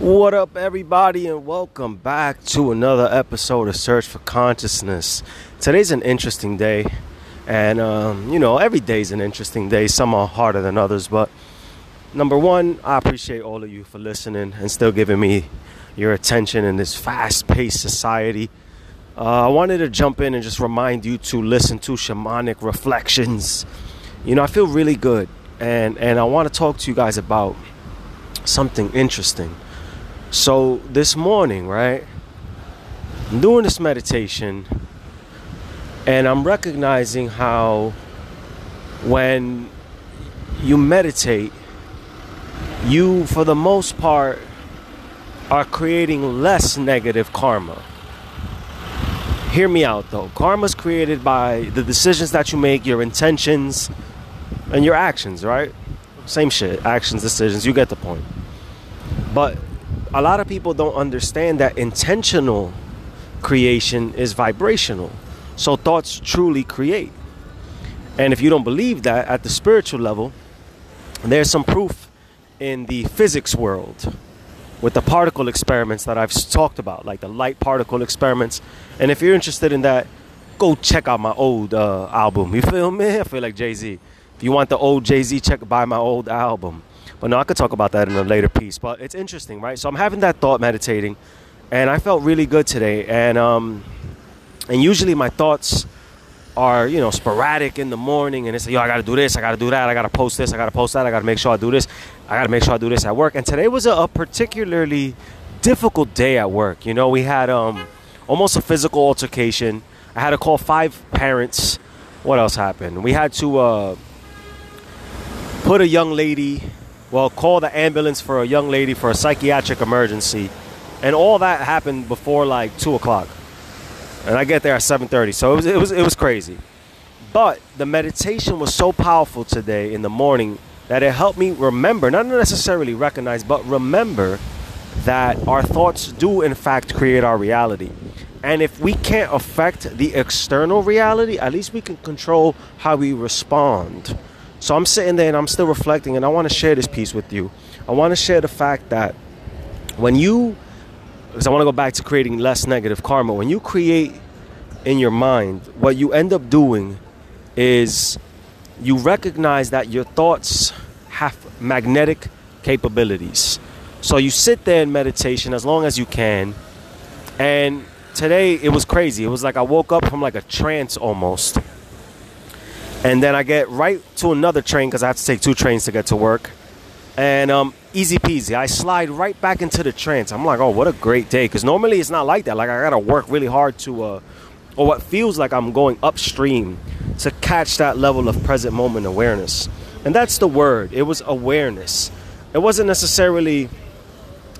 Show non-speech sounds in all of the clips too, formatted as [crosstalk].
What up, everybody, and welcome back to another episode of Search for Consciousness. Today's an interesting day, and um, you know, every day's an interesting day. Some are harder than others, but number one, I appreciate all of you for listening and still giving me your attention in this fast paced society. Uh, I wanted to jump in and just remind you to listen to shamanic reflections. You know, I feel really good, and, and I want to talk to you guys about something interesting. So, this morning, right, I'm doing this meditation, and I'm recognizing how when you meditate, you, for the most part, are creating less negative karma. Hear me out though. Karma is created by the decisions that you make, your intentions, and your actions, right? Same shit. Actions, decisions, you get the point. But a lot of people don't understand that intentional creation is vibrational. So thoughts truly create. And if you don't believe that at the spiritual level, there's some proof in the physics world with the particle experiments that I've talked about, like the light particle experiments. And if you're interested in that, go check out my old uh, album. You feel me? I feel like Jay Z. If you want the old Jay Z, check buy my old album. But no, I could talk about that in a later piece. But it's interesting, right? So I'm having that thought meditating, and I felt really good today. And um, and usually my thoughts are you know sporadic in the morning and it's like yo I gotta do this I gotta do that I gotta post this I gotta post that I gotta make sure I do this I gotta make sure I do this at work and today was a, a particularly difficult day at work you know we had um almost a physical altercation I had to call five parents what else happened we had to uh, put a young lady well call the ambulance for a young lady for a psychiatric emergency and all that happened before like two o'clock and I get there at 7:30. So it was it was it was crazy. But the meditation was so powerful today in the morning that it helped me remember, not necessarily recognize, but remember that our thoughts do in fact create our reality. And if we can't affect the external reality, at least we can control how we respond. So I'm sitting there and I'm still reflecting and I want to share this piece with you. I want to share the fact that when you because I want to go back to creating less negative karma. When you create in your mind, what you end up doing is you recognize that your thoughts have magnetic capabilities. So you sit there in meditation as long as you can. And today it was crazy. It was like I woke up from like a trance almost. And then I get right to another train because I have to take two trains to get to work. And um, easy peasy. I slide right back into the trance. I'm like, oh, what a great day. Because normally it's not like that. Like I gotta work really hard to, uh, or what feels like I'm going upstream to catch that level of present moment awareness. And that's the word. It was awareness. It wasn't necessarily.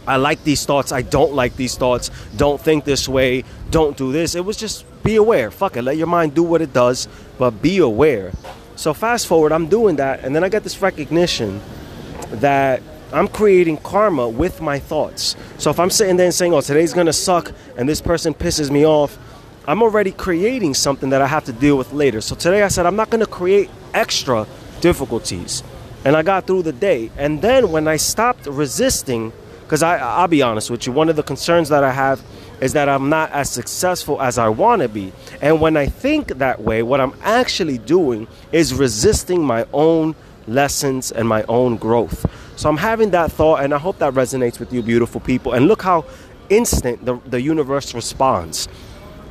I like these thoughts. I don't like these thoughts. Don't think this way. Don't do this. It was just be aware. Fuck it. Let your mind do what it does, but be aware. So fast forward, I'm doing that, and then I get this recognition that I'm creating karma with my thoughts. So if I'm sitting there and saying, oh, today's gonna suck and this person pisses me off, I'm already creating something that I have to deal with later. So today I said, I'm not gonna create extra difficulties. And I got through the day. And then when I stopped resisting, because I'll be honest with you, one of the concerns that I have is that I'm not as successful as I want to be. And when I think that way, what I'm actually doing is resisting my own lessons and my own growth. So I'm having that thought, and I hope that resonates with you, beautiful people. And look how instant the, the universe responds.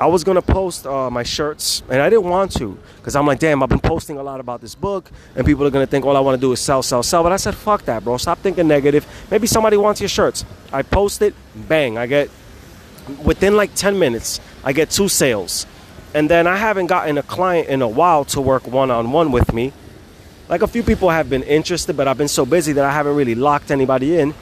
I was gonna post uh, my shirts, and I didn't want to because I'm like, damn, I've been posting a lot about this book, and people are gonna think all I want to do is sell, sell, sell. But I said, fuck that, bro. Stop thinking negative. Maybe somebody wants your shirts. I post it, bang. I get within like 10 minutes, I get two sales, and then I haven't gotten a client in a while to work one on one with me like a few people have been interested, but I've been so busy that I haven't really locked anybody in.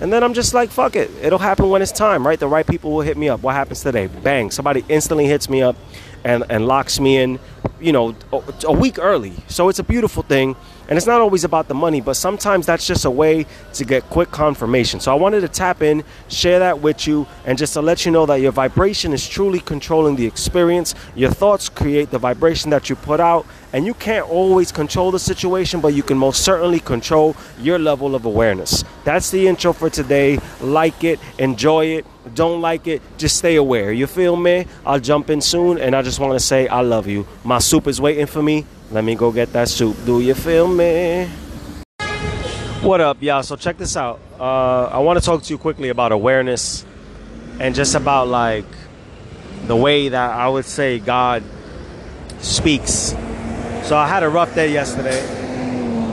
And then I'm just like, fuck it. It'll happen when it's time, right? The right people will hit me up. What happens today? Bang. Somebody instantly hits me up. And, and locks me in, you know, a week early. So it's a beautiful thing. And it's not always about the money, but sometimes that's just a way to get quick confirmation. So I wanted to tap in, share that with you, and just to let you know that your vibration is truly controlling the experience. Your thoughts create the vibration that you put out, and you can't always control the situation, but you can most certainly control your level of awareness. That's the intro for today. Like it, enjoy it. Don't like it, just stay aware. You feel me? I'll jump in soon, and I just want to say I love you. My soup is waiting for me. Let me go get that soup. Do you feel me? What up, y'all? So check this out. Uh, I want to talk to you quickly about awareness and just about like the way that I would say God speaks. So I had a rough day yesterday.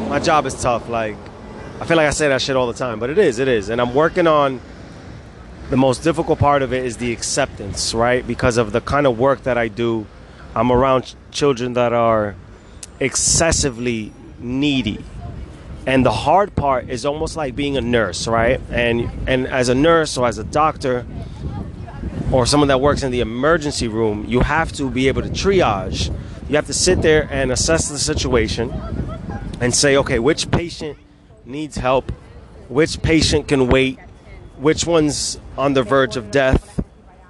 My job is tough. Like I feel like I say that shit all the time, but it is, it is. And I'm working on the most difficult part of it is the acceptance, right? Because of the kind of work that I do. I'm around ch- children that are excessively needy and the hard part is almost like being a nurse right and and as a nurse or as a doctor or someone that works in the emergency room you have to be able to triage you have to sit there and assess the situation and say okay which patient needs help? Which patient can wait? Which one's on the verge of death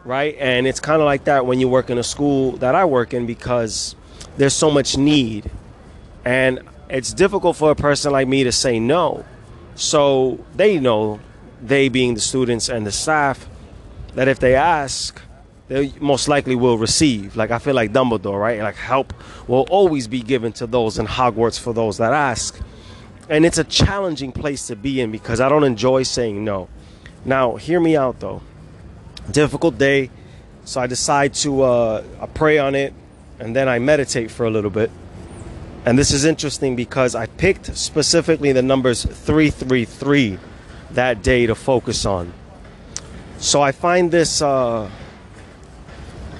right? And it's kind of like that when you work in a school that i work in because there's so much need. And it's difficult for a person like me to say no. So they know, they being the students and the staff, that if they ask, they most likely will receive. Like I feel like Dumbledore, right? Like help will always be given to those in Hogwarts for those that ask. And it's a challenging place to be in because I don't enjoy saying no. Now, hear me out though. Difficult day, so I decide to uh, I pray on it, and then I meditate for a little bit. And this is interesting because I picked specifically the numbers 333 that day to focus on. So I find this, uh,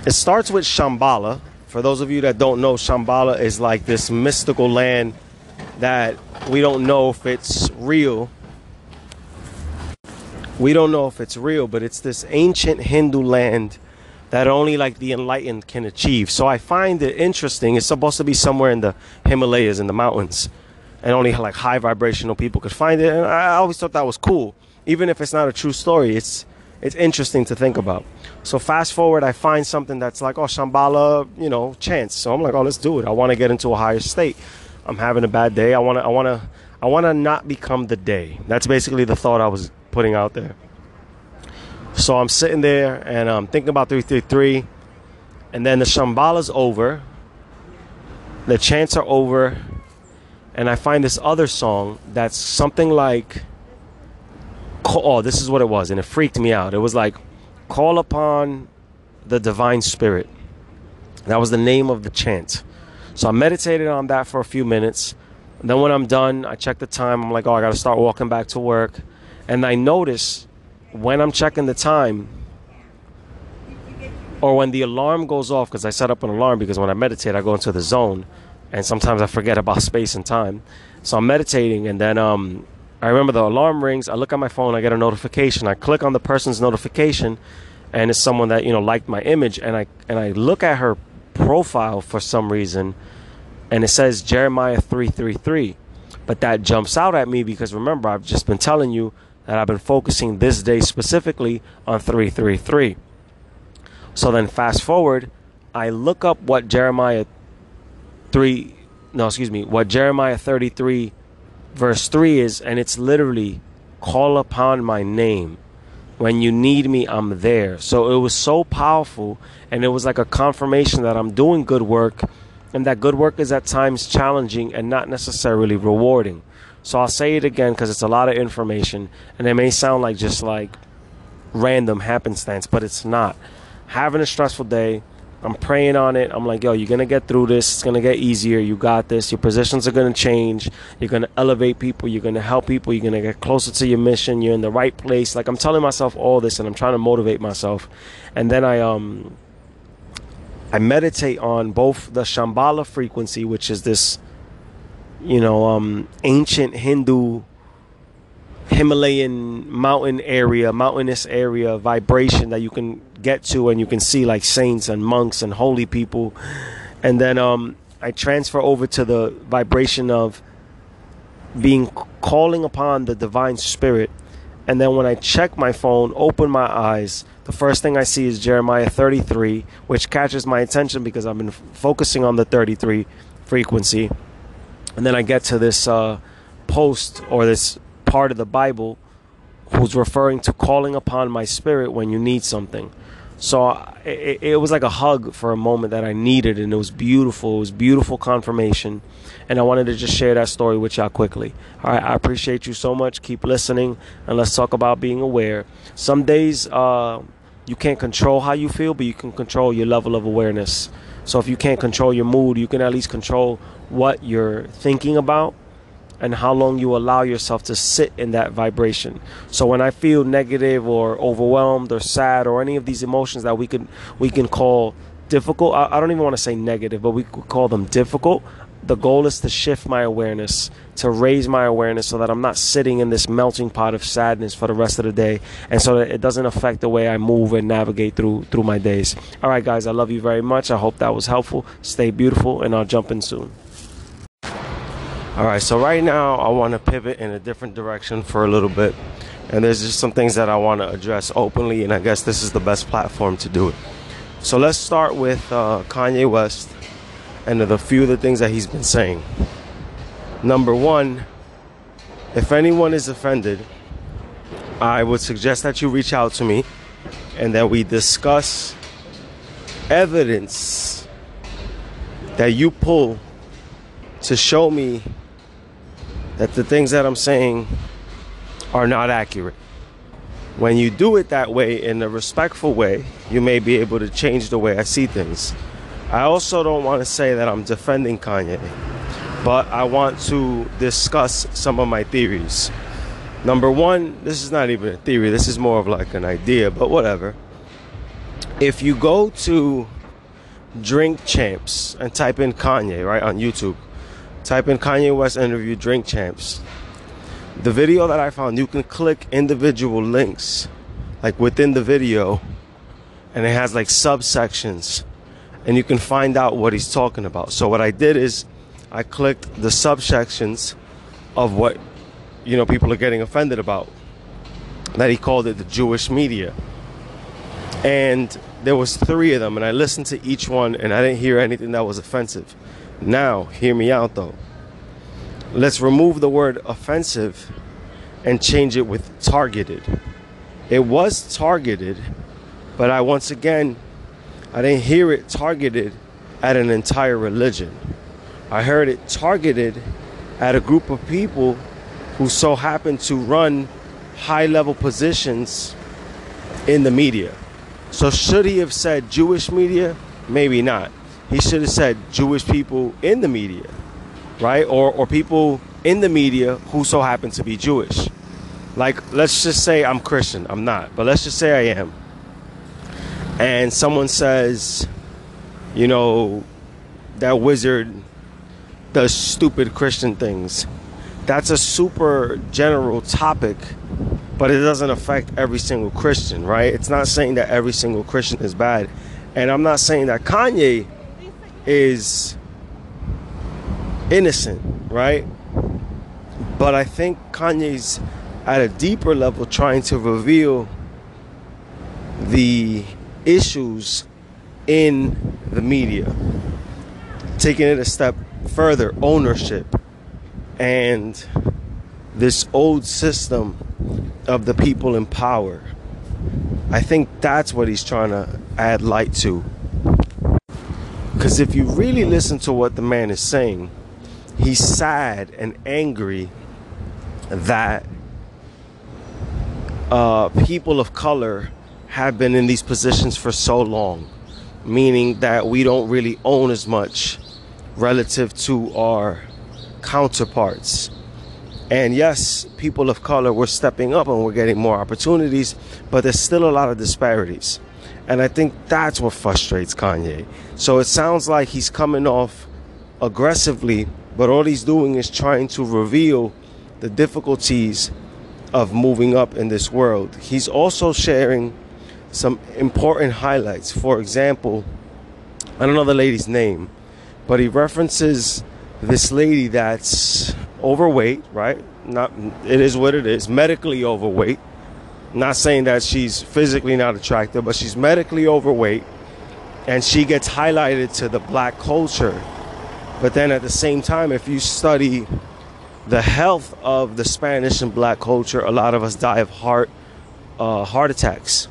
it starts with Shambhala. For those of you that don't know, Shambhala is like this mystical land that we don't know if it's real. We don't know if it's real, but it's this ancient Hindu land that only like the enlightened can achieve. So I find it interesting. It's supposed to be somewhere in the Himalayas in the mountains, and only like high vibrational people could find it. And I always thought that was cool, even if it's not a true story. It's it's interesting to think about. So fast forward, I find something that's like, oh, Shambhala, you know, chants. So I'm like, oh, let's do it. I want to get into a higher state. I'm having a bad day. I want to, I want to, I want to not become the day. That's basically the thought I was putting out there. So I'm sitting there and I'm thinking about 333. And then the Shambhala's over. The chants are over. And I find this other song that's something like. Oh, this is what it was. And it freaked me out. It was like, Call upon the Divine Spirit. That was the name of the chant. So I meditated on that for a few minutes. And then when I'm done, I check the time. I'm like, oh, I got to start walking back to work. And I notice when I'm checking the time or when the alarm goes off, because I set up an alarm because when I meditate, I go into the zone and sometimes I forget about [laughs] space and time. So I'm meditating and then um, I remember the alarm rings. I look at my phone, I get a notification. I click on the person's notification and it's someone that, you know, liked my image and I and I look at her profile for some reason and it says Jeremiah 333. But that jumps out at me because remember, I've just been telling you that I've been focusing this day specifically on 333. So then fast forward, I look up what Jeremiah 3 no, excuse me, what Jeremiah 33 verse 3 is and it's literally call upon my name. When you need me, I'm there. So it was so powerful and it was like a confirmation that I'm doing good work and that good work is at times challenging and not necessarily rewarding. So I'll say it again because it's a lot of information and it may sound like just like random happenstance, but it's not. Having a stressful day, I'm praying on it. I'm like, yo, you're gonna get through this. It's gonna get easier. You got this. Your positions are gonna change. You're gonna elevate people. You're gonna help people. You're gonna get closer to your mission. You're in the right place. Like I'm telling myself all this, and I'm trying to motivate myself. And then I um I meditate on both the Shambhala frequency, which is this you know, um, ancient Hindu Himalayan mountain area, mountainous area vibration that you can get to, and you can see like saints and monks and holy people. And then um, I transfer over to the vibration of being calling upon the divine spirit. And then when I check my phone, open my eyes, the first thing I see is Jeremiah 33, which catches my attention because I've been f- focusing on the 33 frequency. And then I get to this uh, post or this part of the Bible who's referring to calling upon my spirit when you need something. So it, it, was like a hug for a moment that I needed, and it was beautiful. It was beautiful confirmation, and I wanted to just share that story with y'all quickly. All right, I appreciate you so much. Keep listening, and let's talk about being aware. Some days uh, you can't control how you feel, but you can control your level of awareness. So if you can't control your mood, you can at least control what you're thinking about and how long you allow yourself to sit in that vibration. So when I feel negative or overwhelmed or sad or any of these emotions that we can we can call difficult, I, I don't even want to say negative, but we could call them difficult. The goal is to shift my awareness, to raise my awareness so that I'm not sitting in this melting pot of sadness for the rest of the day and so that it doesn't affect the way I move and navigate through through my days. All right guys, I love you very much. I hope that was helpful. Stay beautiful and I'll jump in soon. All right, so right now I want to pivot in a different direction for a little bit. And there's just some things that I want to address openly, and I guess this is the best platform to do it. So let's start with uh, Kanye West and the few of the things that he's been saying. Number one, if anyone is offended, I would suggest that you reach out to me and that we discuss evidence that you pull to show me that the things that I'm saying are not accurate. When you do it that way in a respectful way, you may be able to change the way I see things. I also don't want to say that I'm defending Kanye, but I want to discuss some of my theories. Number one, this is not even a theory, this is more of like an idea, but whatever. If you go to Drink Champs and type in Kanye, right, on YouTube, Type in Kanye West interview Drink Champs. The video that I found, you can click individual links, like within the video, and it has like subsections, and you can find out what he's talking about. So what I did is, I clicked the subsections of what you know people are getting offended about. That he called it the Jewish media, and there was three of them, and I listened to each one, and I didn't hear anything that was offensive. Now, hear me out though. Let's remove the word offensive and change it with targeted. It was targeted, but I once again, I didn't hear it targeted at an entire religion. I heard it targeted at a group of people who so happen to run high level positions in the media. So, should he have said Jewish media? Maybe not he should have said Jewish people in the media, right? Or or people in the media who so happen to be Jewish. Like let's just say I'm Christian. I'm not, but let's just say I am. And someone says, you know, that wizard does stupid Christian things. That's a super general topic, but it doesn't affect every single Christian, right? It's not saying that every single Christian is bad. And I'm not saying that Kanye is innocent, right? But I think Kanye's at a deeper level trying to reveal the issues in the media, taking it a step further ownership and this old system of the people in power. I think that's what he's trying to add light to. Because if you really listen to what the man is saying, he's sad and angry that uh, people of color have been in these positions for so long, meaning that we don't really own as much relative to our counterparts. And yes, people of color, we're stepping up and we're getting more opportunities, but there's still a lot of disparities. And I think that's what frustrates Kanye. So it sounds like he's coming off aggressively, but all he's doing is trying to reveal the difficulties of moving up in this world. He's also sharing some important highlights. For example, I don't know the lady's name, but he references this lady that's overweight, right? Not it is what it is, medically overweight. Not saying that she's physically not attractive, but she's medically overweight and she gets highlighted to the black culture. But then at the same time, if you study the health of the Spanish and black culture, a lot of us die of heart uh, heart attacks.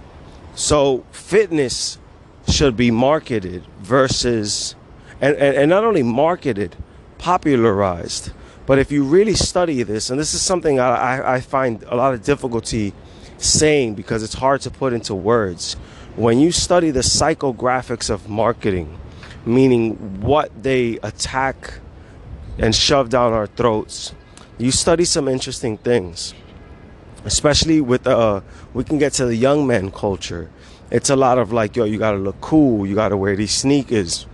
So fitness should be marketed versus and, and, and not only marketed, popularized. But if you really study this, and this is something I, I find a lot of difficulty saying because it's hard to put into words. When you study the psychographics of marketing, meaning what they attack and shove down our throats, you study some interesting things. Especially with uh, we can get to the young man culture. It's a lot of like, yo, you gotta look cool, you gotta wear these sneakers,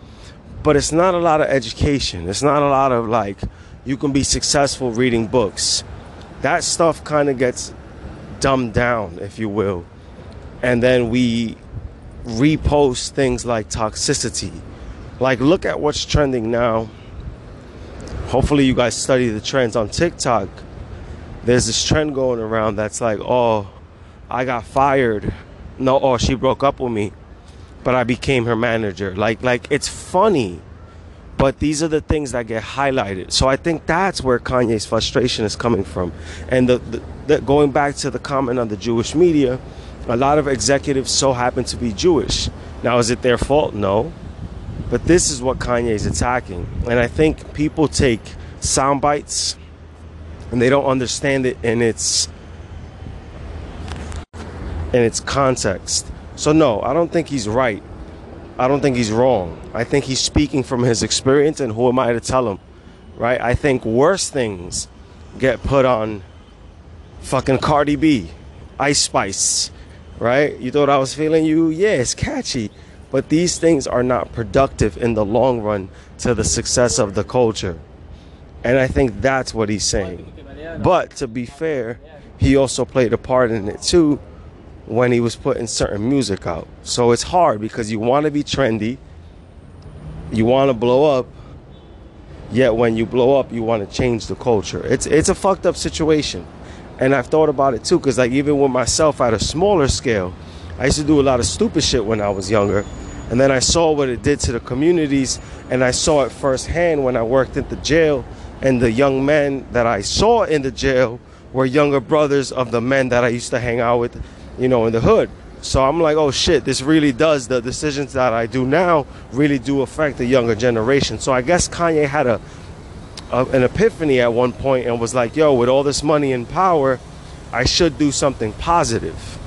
but it's not a lot of education. It's not a lot of like, you can be successful reading books. That stuff kind of gets dumbed down, if you will. And then we repost things like toxicity. Like, look at what's trending now. Hopefully, you guys study the trends on TikTok. There's this trend going around that's like, oh, I got fired. No, oh, she broke up with me, but I became her manager. Like, like it's funny, but these are the things that get highlighted. So I think that's where Kanye's frustration is coming from. And the, the, the going back to the comment on the Jewish media, a lot of executives so happen to be Jewish. Now, is it their fault? No. But this is what Kanye is attacking. And I think people take sound bites and they don't understand it in its in its context. So no, I don't think he's right. I don't think he's wrong. I think he's speaking from his experience and who am I to tell him? Right? I think worse things get put on fucking Cardi B, Ice Spice, right? You thought I was feeling you? Yeah, it's catchy. But these things are not productive in the long run to the success of the culture. And I think that's what he's saying. But to be fair, he also played a part in it too when he was putting certain music out. So it's hard because you want to be trendy, you want to blow up, yet when you blow up, you want to change the culture. It's it's a fucked up situation. And I've thought about it too, because like even with myself at a smaller scale, I used to do a lot of stupid shit when I was younger. And then I saw what it did to the communities, and I saw it firsthand when I worked at the jail. And the young men that I saw in the jail were younger brothers of the men that I used to hang out with, you know, in the hood. So I'm like, oh shit, this really does. The decisions that I do now really do affect the younger generation. So I guess Kanye had a uh, an epiphany at one point and was like, yo, with all this money and power, I should do something positive.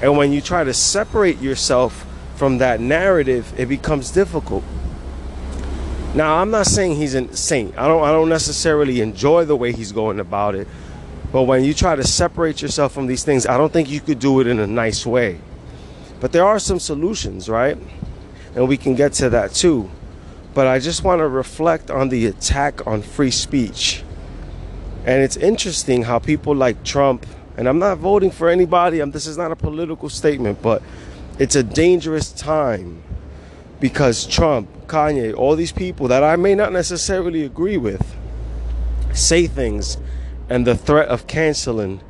And when you try to separate yourself from that narrative, it becomes difficult. Now, I'm not saying he's a saint. I don't I don't necessarily enjoy the way he's going about it. But when you try to separate yourself from these things, I don't think you could do it in a nice way. But there are some solutions, right? And we can get to that too. But I just want to reflect on the attack on free speech. And it's interesting how people like Trump, and I'm not voting for anybody, I'm, this is not a political statement, but it's a dangerous time because Trump, Kanye, all these people that I may not necessarily agree with say things, and the threat of canceling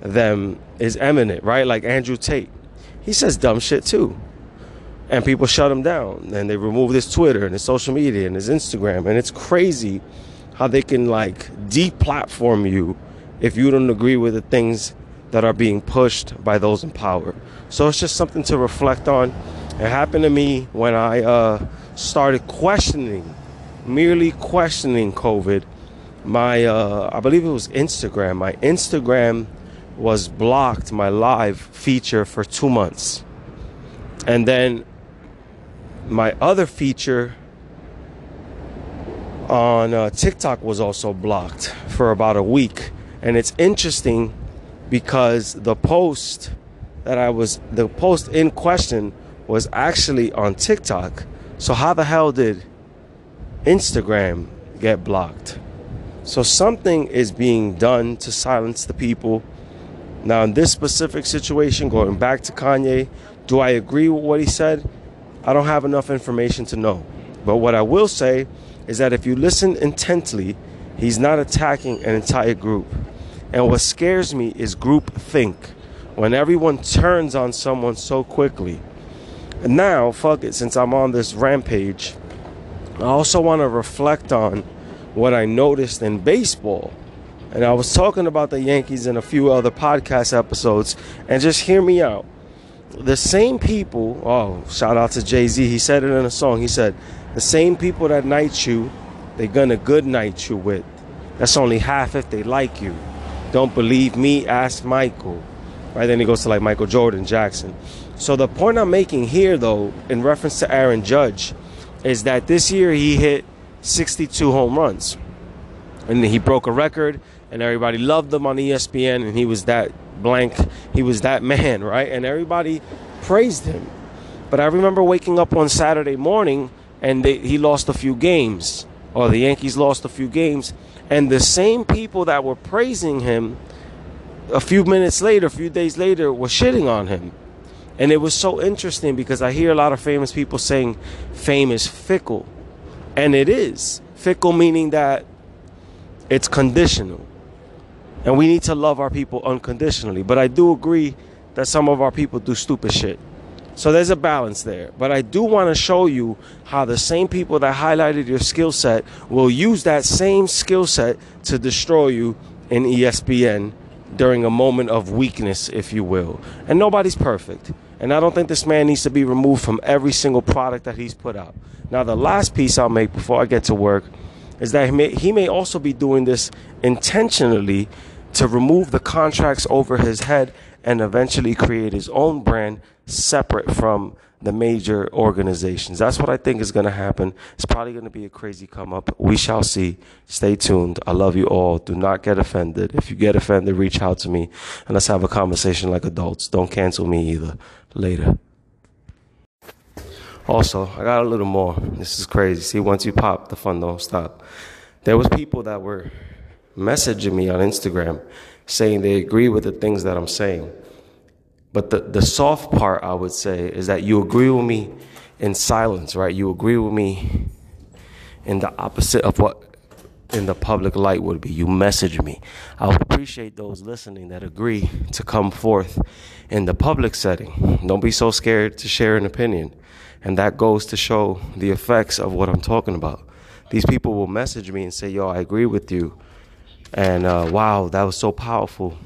them is imminent, right? Like Andrew Tate. He says dumb shit too. And people shut him down. And they remove his twitter and his social media and his instagram. And it's crazy how they can like deplatform you if you don't agree with the things that are being pushed by those in power. So it's just something to reflect on. It happened to me when i uh, started questioning merely questioning covid my uh, i believe it was instagram my instagram was blocked my live feature for two months and then my other feature on uh, TikTok was also blocked for about a week. And it's interesting because the post that I was, the post in question was actually on TikTok. So, how the hell did Instagram get blocked? So, something is being done to silence the people. Now, in this specific situation, going back to Kanye, Do I agree with what he said? I don't have enough information to know. But what I will say is that if you listen intently, he's not attacking an entire group. And what scares me is group think. When everyone turns on someone so quickly. And now, fuck it, since I'm on this rampage, I also want to reflect on what I noticed in baseball. And I was talking about the Yankees in a few other podcast episodes, and just hear me out the same people, oh, shout out to Jay Z. He said it in a song. He said, the same people that night you, they're gonna good night you with. That's only half if they like you. Don't believe me, ask Michael. Right then he goes to like Michael Jordan, Jackson. So the point I'm making here, though, in reference to Aaron Judge, is that this year he hit 62 home runs, and he broke a record, and everybody loved him on ESPN, and he was that blank. He was that [laughs] man, right? And everybody praised him. But I remember waking up on Saturday morning and they, he lost a few games, or the Yankees lost a few games, and the same people that were praising him a few minutes later, a few days later, were shitting on him. And it was so interesting because I hear a lot of famous people saying fame is fickle. And it is. Fickle meaning that it's conditional. And we need to love our people unconditionally. But I do agree that some of our people do stupid shit. So there's a balance there. But I do want to show you how the same people that highlighted your skill set will use that same skill set to destroy you in ESPN during a moment of weakness, if you will. And nobody's perfect. And I don't think this man needs to be removed from every single product that he's put out. Now, the last piece I'll make before I get to work is that he may, he may also be doing this intentionally to remove the contracts over his head and eventually create his own brand separate from the major organizations. That's what I think is going to happen. It's probably going to be a crazy come up. We shall see. Stay tuned. I love you all. Do not get offended. If you get offended, reach out to me and let's have a conversation like adults. Don't cancel me either. Later. Also, I got a little more. This is crazy. See, once you pop, the fun don't stop. There was people that were messaging me on Instagram saying they agree with the things that I'm saying. But the, the soft part, I would say, is that you agree with me in silence, right? You agree with me in the opposite of what in the public light would be. You message me. I appreciate those listening that agree to come forth in the public setting. Don't be so scared to share an opinion. And that goes to show the effects of what I'm talking about. These people will message me and say, Yo, I agree with you. And uh, wow, that was so powerful.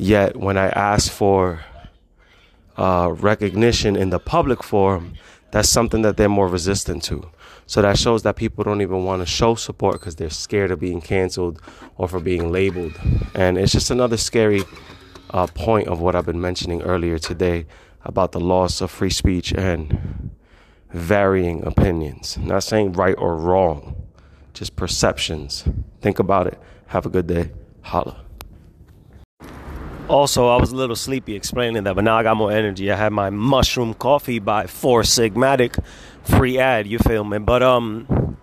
Yet when I ask for uh, recognition in the public forum, that's something that they're more resistant to. So that shows that people don't even want to show support because they're scared of being canceled or for being labeled. And it's just another scary uh, point of what I've been mentioning earlier today about the loss of free speech and varying opinions. Not saying right or wrong, just perceptions. Think about it. Have a good day. Holla. Also, I was a little sleepy explaining that, but now I got more energy. I had my mushroom coffee by Four Sigmatic, free ad. You feel me? But um,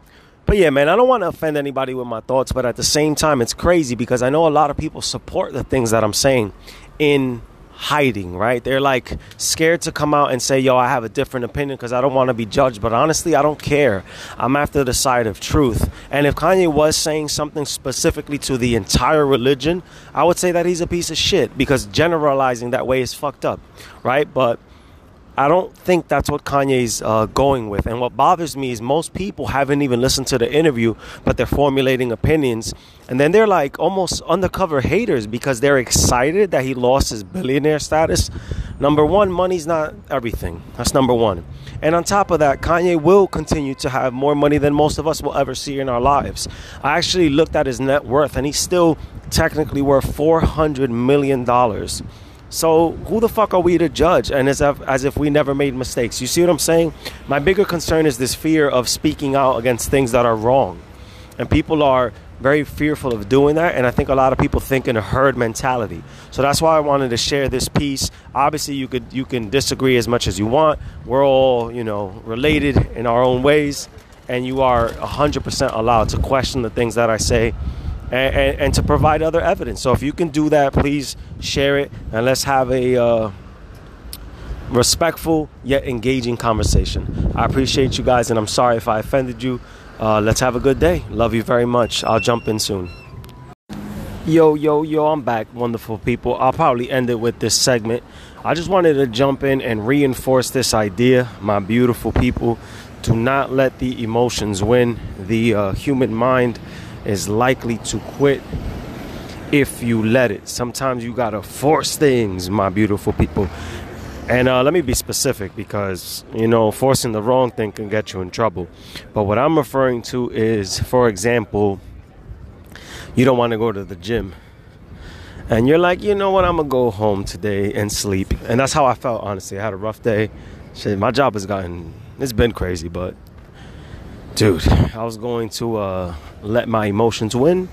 but yeah, man, I don't want to offend anybody with my thoughts, but at the same time, it's crazy because I know a lot of people support the things that I'm saying in hiding, right? They're like scared to come out and say, yo, I have a different opinion because I don't want to be judged. But honestly, I don't care. I'm after the side of truth. And if Kanye was saying something specifically to the entire religion, I would say that he's a piece of shit because generalizing that way is fucked up, right? But I don't think that's what Kanye's uh, going with. And what bothers me is most people haven't even listened to the interview, but they're formulating opinions. And then they're like almost undercover haters because they're excited that he lost his billionaire status. Number one, money's not everything. That's number one. And on top of that, Kanye will continue to have more money than most of us will ever see in our lives. I actually looked at his net worth, and he's still technically worth $400 million. So who the fuck are we to judge? And as if, as if we never made mistakes. You see what I'm saying? My bigger concern is this fear of speaking out against things that are wrong, and people are very fearful of doing that. And I think a lot of people think in a herd mentality. So that's why I wanted to share this piece. Obviously, you could you can disagree as much as you want. We're all you know related in our own ways, and you are 100% allowed to question the things that I say and, and, and, to provide other evidence. So if you can do that, please share it and let's have a uh, respectful yet engaging conversation. I appreciate you guys, and I'm sorry if I offended you. Uh, let's have a good day. Love you very much. I'll jump in soon. Yo, yo, yo, I'm back, wonderful people. I'll probably end it with this segment. I just wanted to jump in and reinforce this idea, my beautiful people. Do not let the emotions win. The uh, human mind is likely to quit if you let it. Sometimes you gotta force things, my beautiful people. And uh, let me be specific because, you know, forcing the wrong thing can get you in trouble. But what I'm referring to is, for example, you don't want to go to the gym. And you're like, you know what, I'm going to go home today and sleep. And that's how I felt, honestly. I had a rough day. Shit, my job has gotten, it's been crazy, but dude, I was going to uh, let my emotions win.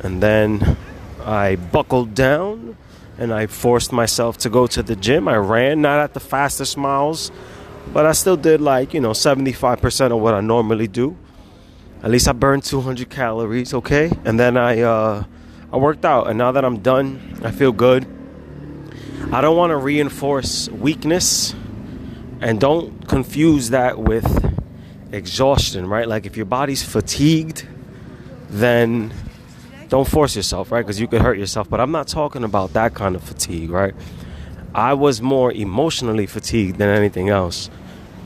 And then I buckled down and I forced myself to go to the gym. I ran, not at the fastest miles, but I still did like, you know, 75% of what I normally do. At least I burned 200 calories, okay? And then I uh, I worked out, and now that I'm done, I feel good. I don't want to reinforce weakness, and don't confuse that with exhaustion, right? Like if your body's fatigued, then don't force yourself, right? Because you could hurt yourself. But I'm not talking about that kind of fatigue, right? I was more emotionally fatigued than anything else.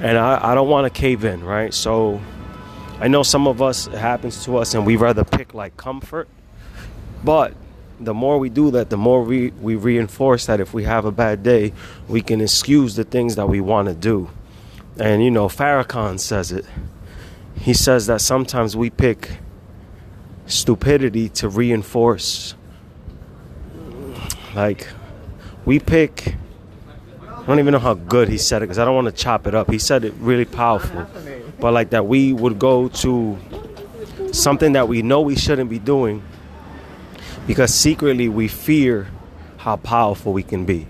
And I, I don't want to cave in, right? So I know some of us, it happens to us, and we rather pick like comfort. But the more we do that, the more we, we reinforce that if we have a bad day, we can excuse the things that we want to do. And you know, Farrakhan says it. He says that sometimes we pick stupidity to reinforce. Like, we pick. I don't even know how good he said it because I don't want to chop it up. He said it really powerful but like that we would go to something that we know we shouldn't be doing because secretly we fear how powerful we can be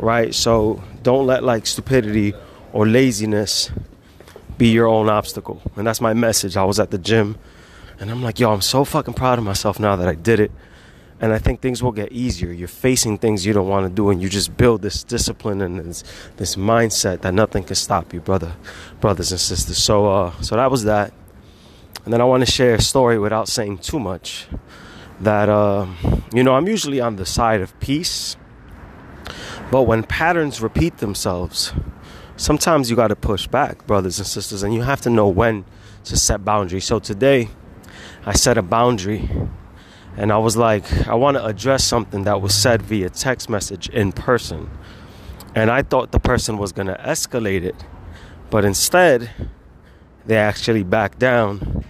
right so don't let like stupidity or laziness be your own obstacle and that's my message i was at the gym and i'm like yo i'm so fucking proud of myself now that i did it and I think things will get easier. You're facing things you don't want to do, and you just build this discipline and this, this mindset that nothing can stop you, brother, brothers and sisters. So, uh, so that was that. And then I want to share a story without saying too much. That uh, you know, I'm usually on the side of peace, but when patterns repeat themselves, sometimes you got to push back, brothers and sisters, and you have to know when to set boundaries. So today, I set a boundary and I was like, I want to address something that was said via text message in person. And I thought the person was going to escalate it, but instead, they actually backed down,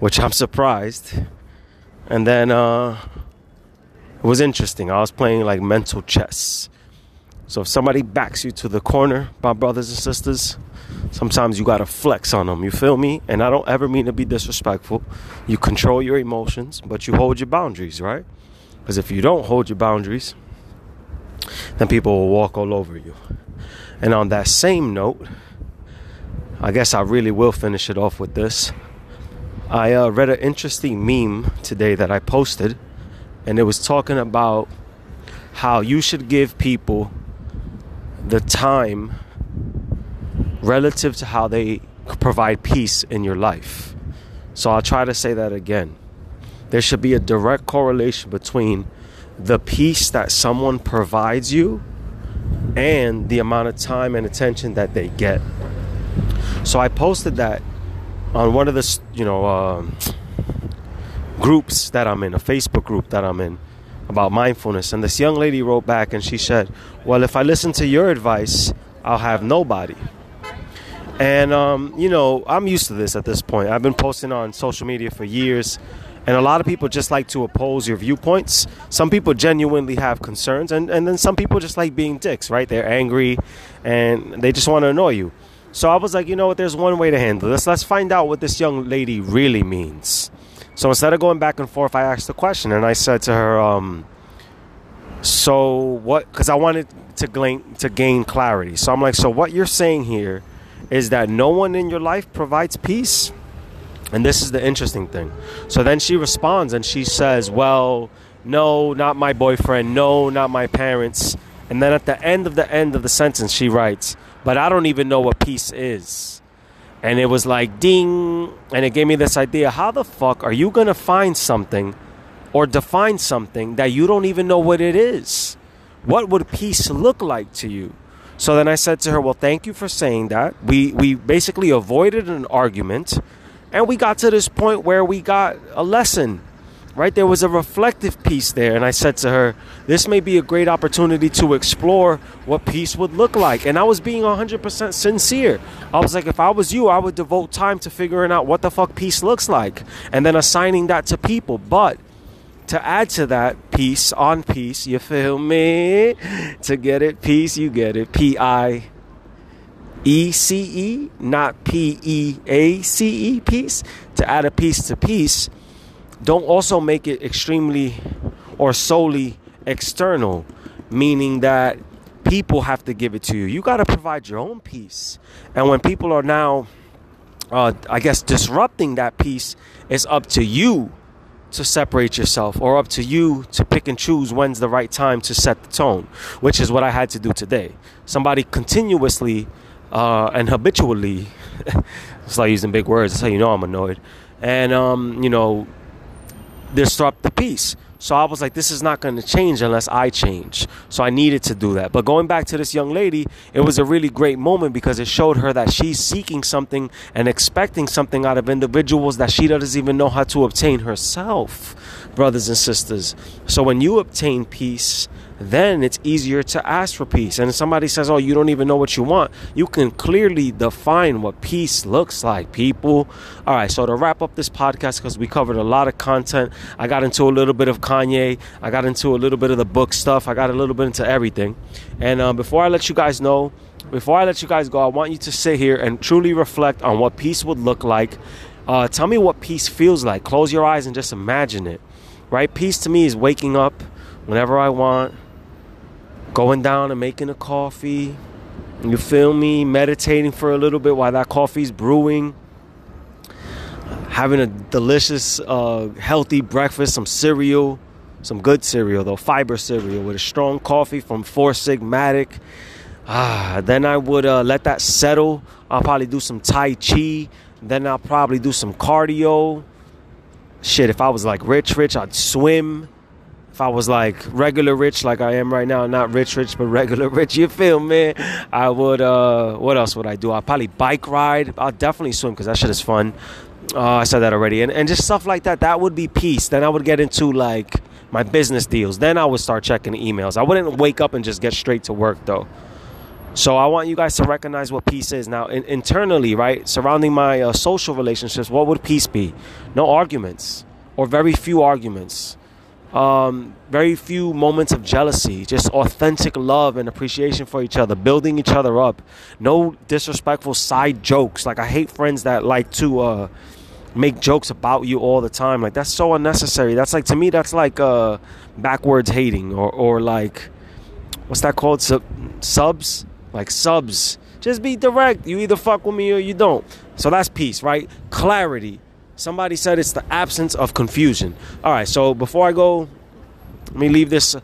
which I'm surprised. And then uh, it was interesting. I was playing like mental chess. So if somebody backs you to the corner, my brothers and sisters, sometimes you gotta flex on them. You feel me? And I don't ever mean to be disrespectful. You control your emotions, but you hold your boundaries, right? Because if you don't hold your boundaries, then people will walk all over you. And on that same note, I guess I really will finish it off with this. I uh, read an interesting meme today that I posted, and it was talking about how you should give people the time relative to how they provide peace in your life. So I'll try to say that again. There should be a direct correlation between the peace that someone provides you and the amount of time and attention that they get. So I posted that on one of the you know um, groups that I'm in, a Facebook group that I'm in about mindfulness, and this young lady wrote back and she said, "Well, if I listen to your advice, I'll have nobody." And, um, you know, I'm used to this at this point. I've been posting on social media for years, and a lot of people just like to oppose your viewpoints. Some people genuinely have concerns, and, and then some people just like being dicks, right? They're angry and they just want to annoy you. So I was like, you know what, there's one way to handle this. Let's find out what this young lady really means. So instead of going back and forth, I asked the question, and I said to her, um, so what, because I wanted to gain, to gain clarity. So I'm like, so what you're saying here is that no one in your life provides peace. And this is the interesting thing. So then she responds and she says, Well, no, not my boyfriend. No, not my parents. And then at the end of the end of the sentence, she writes, But I don't even know what peace is. And it was like, ding. And it gave me this idea how the fuck are you to find something or define something that you don't even know what it is? What would peace look like to you? So then I said to her, Well, thank you for saying that. We, we basically avoided an argument and we got to this point where we got a lesson right? There was a reflective piece there. And I said to her, this may be a great opportunity to explore what peace would look like. And I was being 100% sincere. I was like, if I was you, I would devote time to figuring out what the fuck peace looks like and then assigning that to people. But to add to that, peace on peace, you feel me? To get it, peace, you get it. P I E C E, not P E A C E, peace. To add a piece to peace don't also make it extremely or solely external, meaning that people have to give it to you. You got to provide your own peace. And when people are now, uh, I guess, disrupting that peace, it's up to you to separate yourself or up to you to pick and choose when's the right time to set the tone, which is what I had to do today. Somebody continuously uh, and habitually, it's like using big words, that's how you know I'm annoyed. And, um, you know, disrupt the peace. So I was like, this is not going to change unless I change. So I needed to do that. But going back to this young lady, it was a really great moment because it showed her that she's seeking something and expecting something out of individuals that she doesn't even know how to obtain herself, brothers and sisters. So when you obtain peace, then it's easier to ask for peace. And if somebody says, Oh, you don't even know what you want, you can clearly define what peace looks like, people. All right, so to wrap up this podcast, because we covered a lot of content, I got into a little bit of Kanye, I got into a little bit of the book stuff, I got a little bit into everything. And uh, before I let you guys know, before I let you guys go, I want you to sit here and truly reflect on what peace would look like. Uh, tell me what peace feels like. Close your eyes and just imagine it. Right? Peace to me is waking up whenever I want going down and making a coffee. You feel me? Meditating for a little bit while that coffee's brewing. Having a delicious, uh, healthy breakfast, some cereal, some good cereal though, fiber cereal with a strong coffee from Four Sigmatic. Ah, then I would uh, let that settle. I'll probably do some Tai Chi. Then I'll probably do some cardio. Shit, if I was like rich, rich, I'd swim if I was like regular rich like I am right now, not rich rich but [laughs] regular rich, you feel me? I would uh what else would I do? I'll probably bike ride. I'll definitely swim because that shit is fun. Uh, I said that already. And and just stuff like that, that would be peace. Then I would get into like my business deals. Then I would start checking emails. I wouldn't wake up and just get straight to work though. So I want you guys to recognize what peace is now. In, internally, right, surrounding my uh, social relationships, what would peace be? No arguments, or very few arguments um, very few moments of jealousy, just authentic love and appreciation for each other, building each other up. No disrespectful side jokes. Like I hate friends that like to uh, make jokes about you all the time. Like that's so unnecessary. That's like to me, that's like uh, backwards hating or or like what's that called? Sub- subs, like subs. Just be direct. You either fuck with me or you don't. So that's peace, right? Clarity Somebody said it's the absence of confusion. All right, so before I go, let me leave this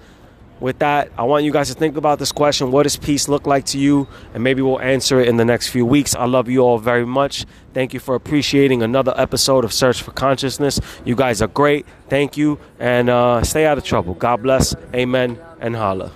with that. I want you guys to think about this question What does peace look like to you? And maybe we'll answer it in the next few weeks. I love you all very much. Thank you for appreciating another episode of Search for Consciousness. You guys are great. Thank you. And uh, stay out of trouble. God bless. Amen. And holla.